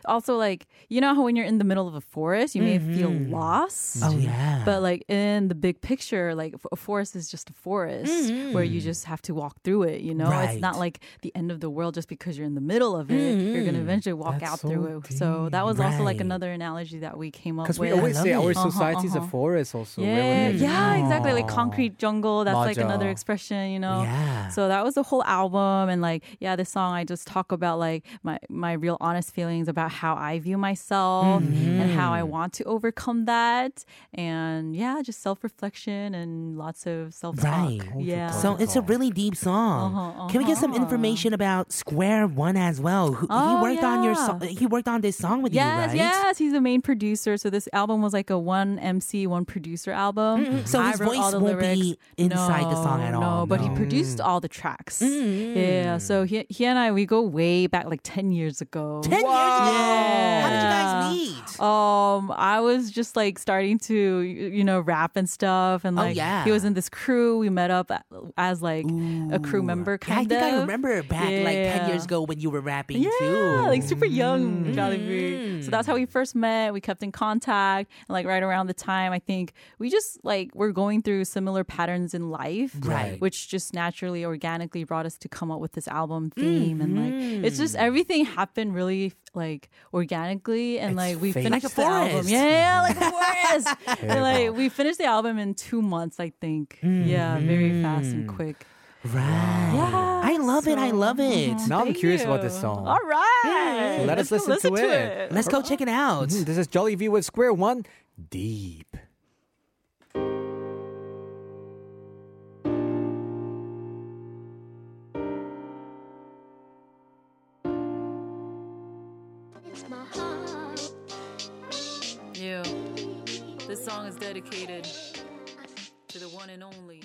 also, like you know how when you're in the middle of a forest, you may feel lost. Oh, yeah. But like in the big picture, like a forest is just a forest where you just have to walk through it. You know, it's not like the end of the world just because you're in the middle of it. You're gonna eventually walk That's out so through it. So that was also like another analogy that we came up Because with. we always say it. our Uh-huh, society is a uh-huh. forest also. yeah, yeah, exactly. Like concrete jungle. That's like another expression, you know. Yeah. So that was the whole album, and like, yeah, this song I just talk about like my my real honest feelings about how I view myself and how I want to overcome that, and yeah, just self reflection and lots of self talk. Right. Yeah. So it's a really deep song. Uh-huh, Can we get some uh-huh. information about Square One as well? Who, he Oh, worked on your so- he worked on this song with Yes, you, right? yes, he's the main producer. So this album was like a one MC, one producer album. So I his voice the won't lyrics. be inside the song at all. No, but he no. produced all the tracks. Mm. Yeah, so he, he and I we go way back like ten years ago. Ten years How did you guys meet? Um, I was just like starting to, you know, rap and stuff, and Oh, like yeah. he was in this crew. We met up as like a crew member, kind Yeah, I think of. I remember back like 10 years ago when you were rapping Yeah, too. like super young Mm. Jolly V. So that's how we first met. We kept in contact, and like right around the time, I think we just like were going through similar patterns in life, Right. Which just naturally, organically brought us to come up with this album theme, and like it's just Mm-hmm. everything happened really like organically, and It's like we fate. finished Like a the album. forest. Yeah, like a forest. and like we finished the album in two months, I think. Yeah, very fast and Mm-hmm. quick. Right. Yeah, I love it. I love it. Now I'm Thank curious about this song. All right. Let us Let's go listen to it. Let's go check it out. Mhm, This is Jolly V with Square One Deep. Yeah. This song is dedicated to the one and only.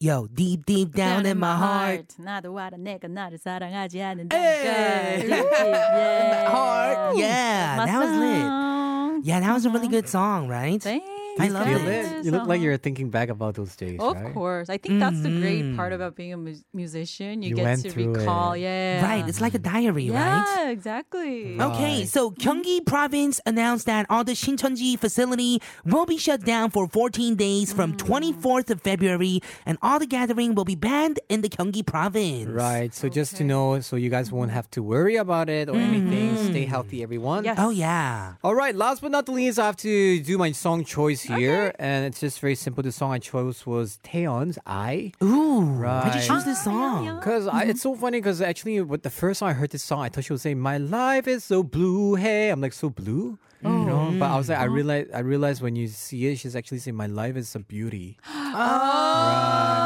Yo, deep, deep down in my heart. 나도 알아 내가 나를 사랑하지 않는다니까. Hey. Deep, deep, yeah. Heart. Yeah, My that was lit. song. Yeah, that was a really good song, right? Thanks. I love Feel it. it? You look like uh-huh. you're thinking back about those days, Of right? course. I think that's the great part mm. about being a mu- musician. You, You get to recall. it. Yeah. Right, it's like a diary, yeah, right? Yeah, exactly. Okay, so Gyeonggi province announced that all the Shincheonji facility will be shut down for 14 days from mm. 24th of February, and all the gathering will be banned in the Gyeonggi province. Right. So just to know, so you guys won't mm-hmm. have to worry about it or anything. Stay mm-hmm. healthy, everyone. Yes. Oh yeah. All right. Last but not the least, I have to do my song choice here, and it's just very simple. The song I chose was Taeyeon's "I." Ooh, why'd you choose this song? Cause I, mm-hmm. it's so funny. Cause actually, with the first time I heard this song, I thought she was saying, "My life is so blue." Hey, I'm like so blue, oh. you know. But I was like, I oh. realized, I realized when you see it, she's actually saying, "My life is a beauty." Oh. Right, my life okay,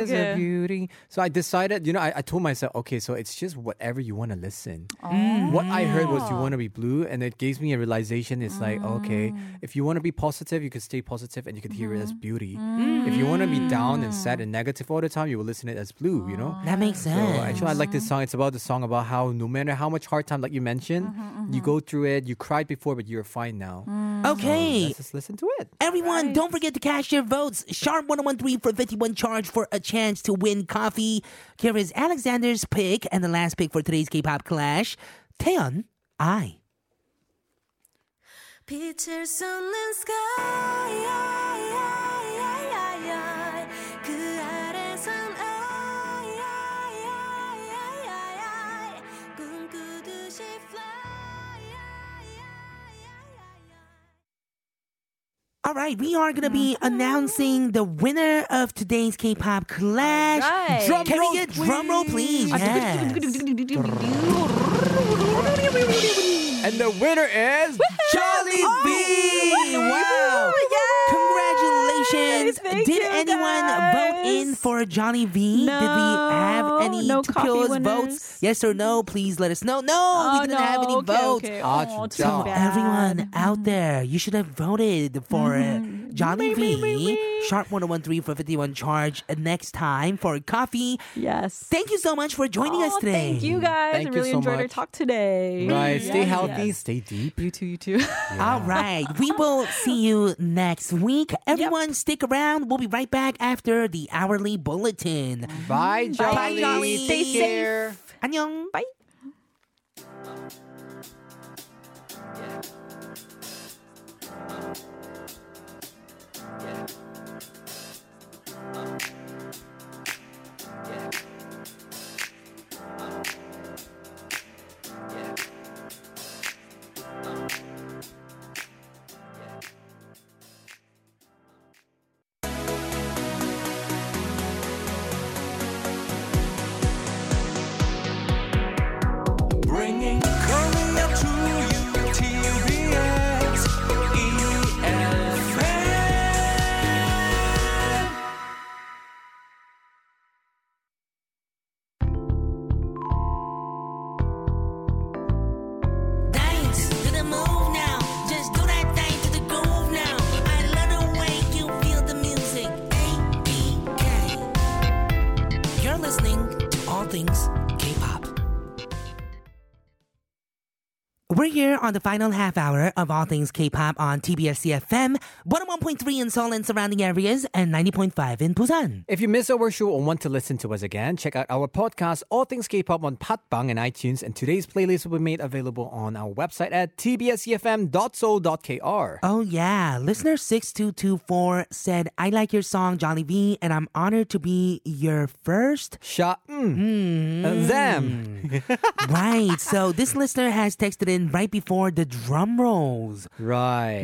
is a beauty. So I decided, you know, I, I told myself, okay, so it's just whatever you want to listen. Oh. What I heard was you want to be blue, and it gives me a realization. It's like, okay, Mm. if you want to be positive, you could stay positive, and you could hear it as Mm-hmm. beauty. If you want to be down and sad and negative all the time, you will listen it as blue. You know. That makes So sense. actually, I like this song. It's about the song about how no matter how much hard time, like you mentioned, Mm-hmm, you go through it. You cried before, but you're fine now. okay. Let's just listen to it. Everyone, don't forget to cash your votes. Sharp 1013 for 51 charge for a chance to win coffee. Here is Alexander's pick and the last pick for today's K-pop clash. Taeyeon, I. All right, we are going to be announcing the winner of today's K-pop clash. Right. Drum Can roll, we get drum roll, please? Yes. And the winner is Jolly V! Wow! Thank Did anyone guys. vote in for Jolly V? No, Did we have any no votes? Yes or no? Please let us know. No, oh, we didn't no. have any okay, votes. Okay. Ah, oh, so everyone out there, you should have voted for mm-hmm. Jolly me, V. Me, me, Sharp 1013 for 51 charge next time for coffee. Yes. Thank you so much for joining us Oh, today. Thank you guys. Thank I you really so enjoyed our talk today. right. Stay Yes, healthy. yes. Stay deep. You too, you too. All right. We will see you next week. Everyone, stick around. We'll be right back after the hourly bulletin. Bye, Jolly. Jolly. Take Stay care. 안녕. Bye. Bringing on the final half hour of All Things K-pop on TBS EFM, 101.3 in Seoul and surrounding areas, and 90.5 in Busan. If you miss our show or want to listen to us again, check out our podcast, All Things K-pop on Podbbang and iTunes. And today's playlist will be made available on our website at tbscfm.so.kr. Oh yeah, listener 6224 said, I like your song Jolly V and I'm honored to be your first. Shot mm, uh, them. right, so this listener has texted in right before the drum rolls. Right.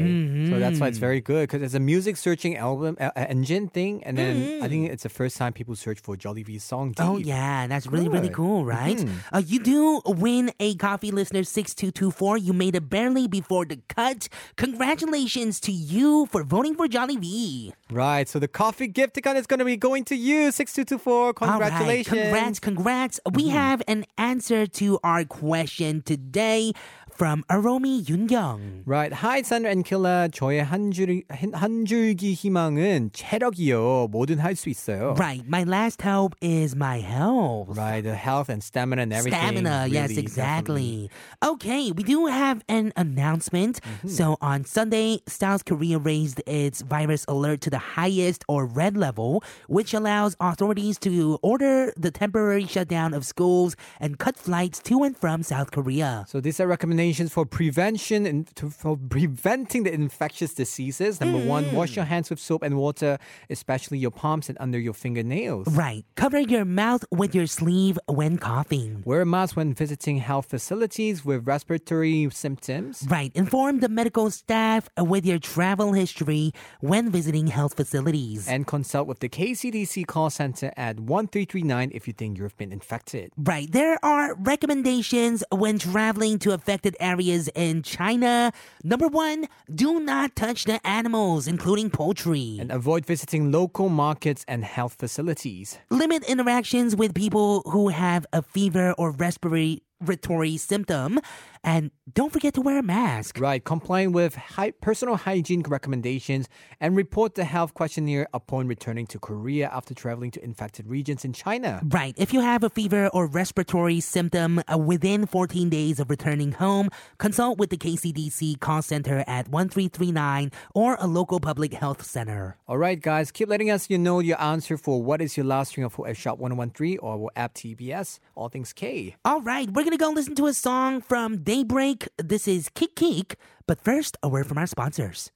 So that's why it's very good because it's a music searching album uh, engine thing, and then I think it's the first time people search for Jolly V's song. Oh yeah, that's really really cool, right? Uh, you do win a coffee listener six two two four. You made it barely before the cut. Congratulations to you for voting for Jolly V. Right. So the coffee gift account is going to be going to you. Six two two four. All right, Congratulations. congrats, congrats. We have an answer to our question today from Aromi Yoon Right. Hi, Sandra and Killa. 저의 한, 줄, 한, 한 줄기 희망은 체력이요. 뭐든 할 수 있어요. Right, my last hope is my health. Right. The health and stamina and everything. Stamina, yes, really, exactly. Okay, we do have an announcement. Mm-hmm. So on Sunday, South Korea raised its virus alert to the highest or red level, which allows authorities to order the temporary shutdown of schools and cut flights to and from South Korea. So these are recommendations for prevention and to, for preventing the infectious diseases. Number one, hmm. wash your hands with soap and water, especially your palms and under your fingernails. Right, cover your mouth with your sleeve when coughing. Wear a mask when visiting health facilities with respiratory symptoms. Right, inform the medical staff with your travel history when visiting health facilities. And consult with the KCDC call center at 1339 if you think you've been infected. Right. There are recommendations when traveling to affected areas in China. Number one, do not touch the animals, including poultry. And avoid visiting local markets and health facilities. Limit interactions with people who have a fever or respiratory symptom. And don't forget to wear a mask. Right, complying with personal hygiene recommendations and report the health questionnaire upon returning to Korea after traveling to infected regions in China. Right. If you have a fever or respiratory symptom uh, within 14 days of returning home, consult with the KCDC call center at 1339 or a local public health center. All right, guys, keep letting us you know your answer for what is your last string of at Shop 1013 or our app TBS, All Things K. All right, we're gonna go listen to a song from Daybreak. This is Kick Kick. But first, a word from our sponsors.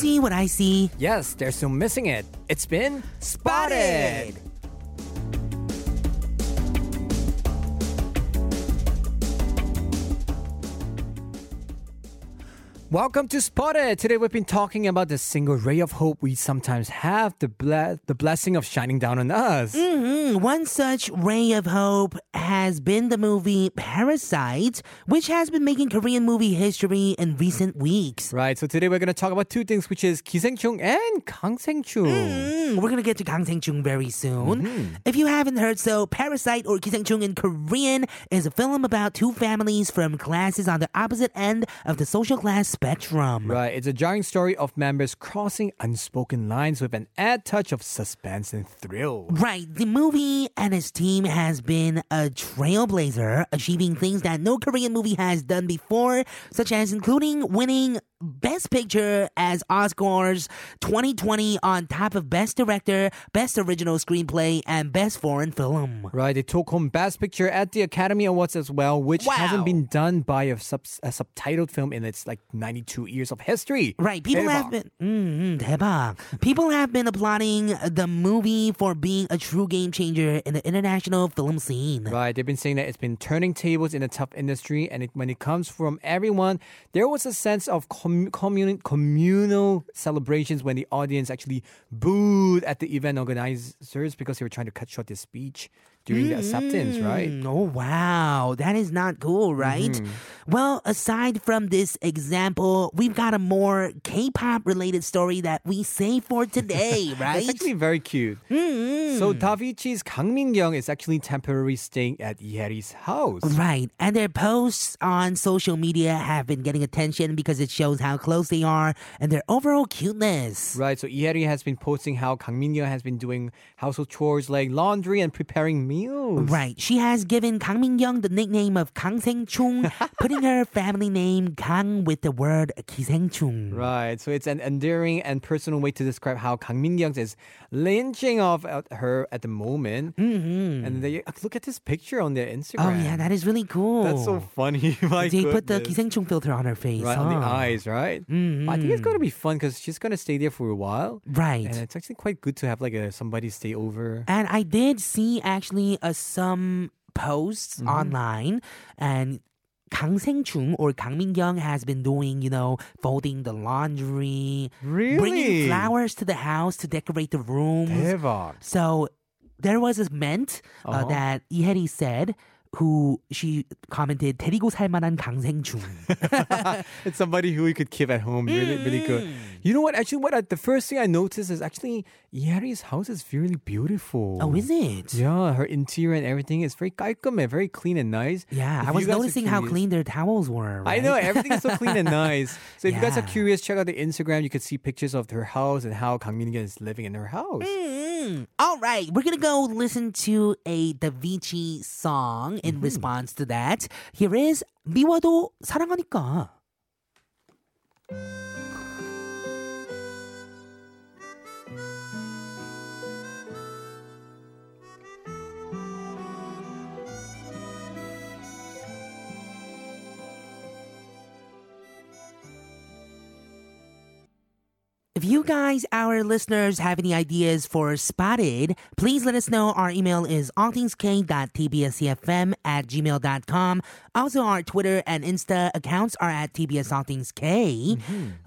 See what I see? Yes, they're still missing it. It's been spotted. Welcome to Spotted. Today we've been talking about the single ray of hope we sometimes have, the ble- the blessing of shining down on us. Mm, one such ray of hope has been the movie Parasite, which has been making Korean movie history in recent weeks. Right. So today we're going to talk about two things, which is 기생충 and 강생충. Mm, we're gonna get to Kang Seng-chung very soon. If you haven't heard so, Parasite or Kiseng-chung in Korean is a film about two families from classes on the opposite end of the social class spectrum. Right. It's a jarring story of members crossing unspoken lines with an add touch of suspense and thrill. Right, the movie and its team has been a trailblazer, achieving things that no Korean movie has done before, such as including winning Best Picture as Oscars 2020 on top of Best Director, Best Original Screenplay, and Best Foreign Film. Right, they took home Best Picture at the Academy Awards as well, which Wow. hasn't been done by a, sub- a subtitled film in its like 92 years of history. Right, people have 대박. been mm, 대박. People have been applauding the movie for being a true game changer in the international film scene. Right, they've been saying that it's been turning tables in a tough industry, and it, when it comes from everyone, there was a sense of com- commun- communal celebrations when the audience actually booed at the event organizers because they were trying to cut short their speech during the acceptance, right? Mm, Oh, wow. That is not cool, right? Mm-hmm. Well, aside from this example, we've got a more K pop related story that we save for today, right? It's actually very cute. Mm-hmm. So Davichi's Kang Min-kyung is actually temporarily staying at Haeri's house. Right. And their posts on social media have been getting attention because it shows how close they are and their overall cuteness. Right, so Haeri has been posting how Kang Min-kyung has been doing household chores like laundry and preparing meals. Right. She has given Kang Min-kyung the nickname of Kang Seng-chung, putting her family name Kang with the word Ki-seng-chung. Right, so it's an endearing and personal way to describe how Kang Min-kyung is lynching off at her at the moment. Mm-hmm. And they look at this picture on their Instagram. Oh, yeah, that is really cool. That's so funny. My They put the goodness. Ki-seng-chung filter on her face. right on the eyes, right? But I think it's gonna be fun because she's gonna stay there for a while, Right. and it's actually quite good to have like a somebody stay over. And I did see actually uh, some posts mm-hmm. online and Kang Seng-chung or Kang Min-kyung has been doing, you know, folding the laundry, really? bringing flowers to the house to decorate the room. So there was this ment uh, uh-huh. that Lee Haeri said who she commented 데리고 살 만한 강생충. it's somebody who you could keep at home. Really, really good. Mm. You know what? Actually, what I, the first thing I noticed is actually Haeri's house is really beautiful. Oh, is it? Yeah, her interior and everything is very 깔끔해, very clean and nice. Yeah, if I was noticing how clean their towels were. Right? I know, everything is so clean and nice. So if yeah. you guys are curious, check out the Instagram. You can see pictures of her house and how Kang Min is living in her house. Mm-hmm. All right, we're going to go listen to a Davichi song in mm-hmm. response to that. Here is 미워도 사랑하니까. If you guys, our listeners, have any ideas for Spotted, please let us know. Our email is allthingsk.tbscfm at gmail.com. Also, our Twitter and Insta accounts are at TBS All Things K.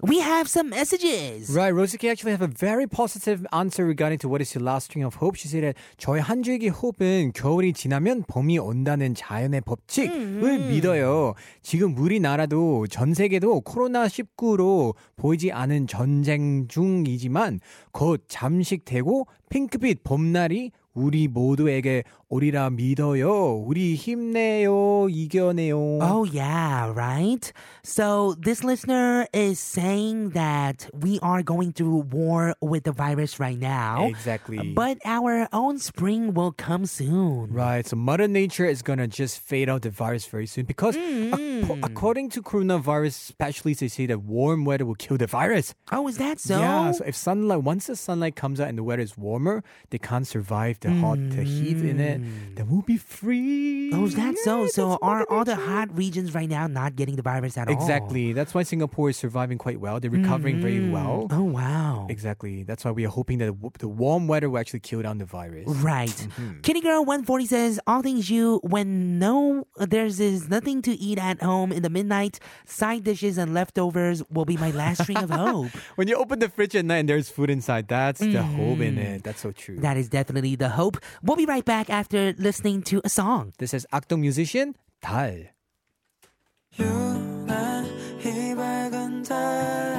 We have some messages. Right, Rosie K actually have a very positive answer regarding to what is your last string of hope. She said that 저의 한 줄기 호흡은 겨울이 지나면 봄이 온다는 자연의 법칙을 믿어요. 지금 우리나라도 전 세계도 코로나19로 보이지 않은 전쟁 중이지만 곧 잠식되고 핑크빛 봄날이 우리 모두에게 오리라 믿어요. 우리 힘내요. 이겨내요. Oh, yeah, right? So, this listener is saying that we are going through war with the virus right now. Exactly. But our own spring will come soon. Right, so Mother Nature is gonna just fade out the virus very soon because ac- according to coronavirus specialists, they say that warm weather will kill the virus. Oh, is that so? Yeah, so if sunlight, once the sunlight comes out and the weather is warmer, they can't survive the hot, the heat in it. Mm. Then we'll be free. Oh, is that so? Yeah, So that's are all the hot regions right now not getting the virus at all? Exactly. That's why Singapore is surviving quite well. They're recovering very mm. well. Oh, wow. Exactly. That's why we are hoping that the warm weather will actually kill down the virus. Right. Mm-hmm. Kitty Girl 140 says, All things you, when no, there's is nothing to eat at home in the midnight, side dishes and leftovers will be my last string of hope. When you open the fridge at night and there's food inside, that's the hope in it. That's so true. Mm. That is definitely the hope. We'll be right back after after listening to a song. This is Akdong Musician 달. 유난히 밝은 달.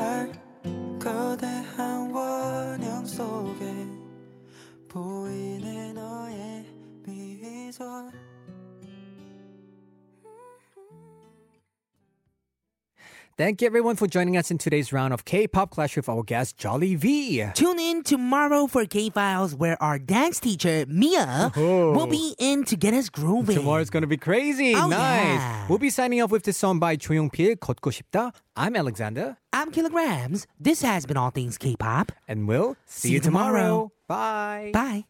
Thank you everyone for joining us in today's round of K-pop Clash with our guest Jolly V. Tune in tomorrow for K Files, where our dance teacher, Mia, will be in to get us grooving. Tomorrow's gonna be crazy. Oh, nice. yeah. We'll be signing off with this song by 조용필 걷고 싶다. I'm Alexander, I'm Kilograms. This has been All Things K pop. and we'll see, See you you tomorrow. tomorrow. Bye. Bye.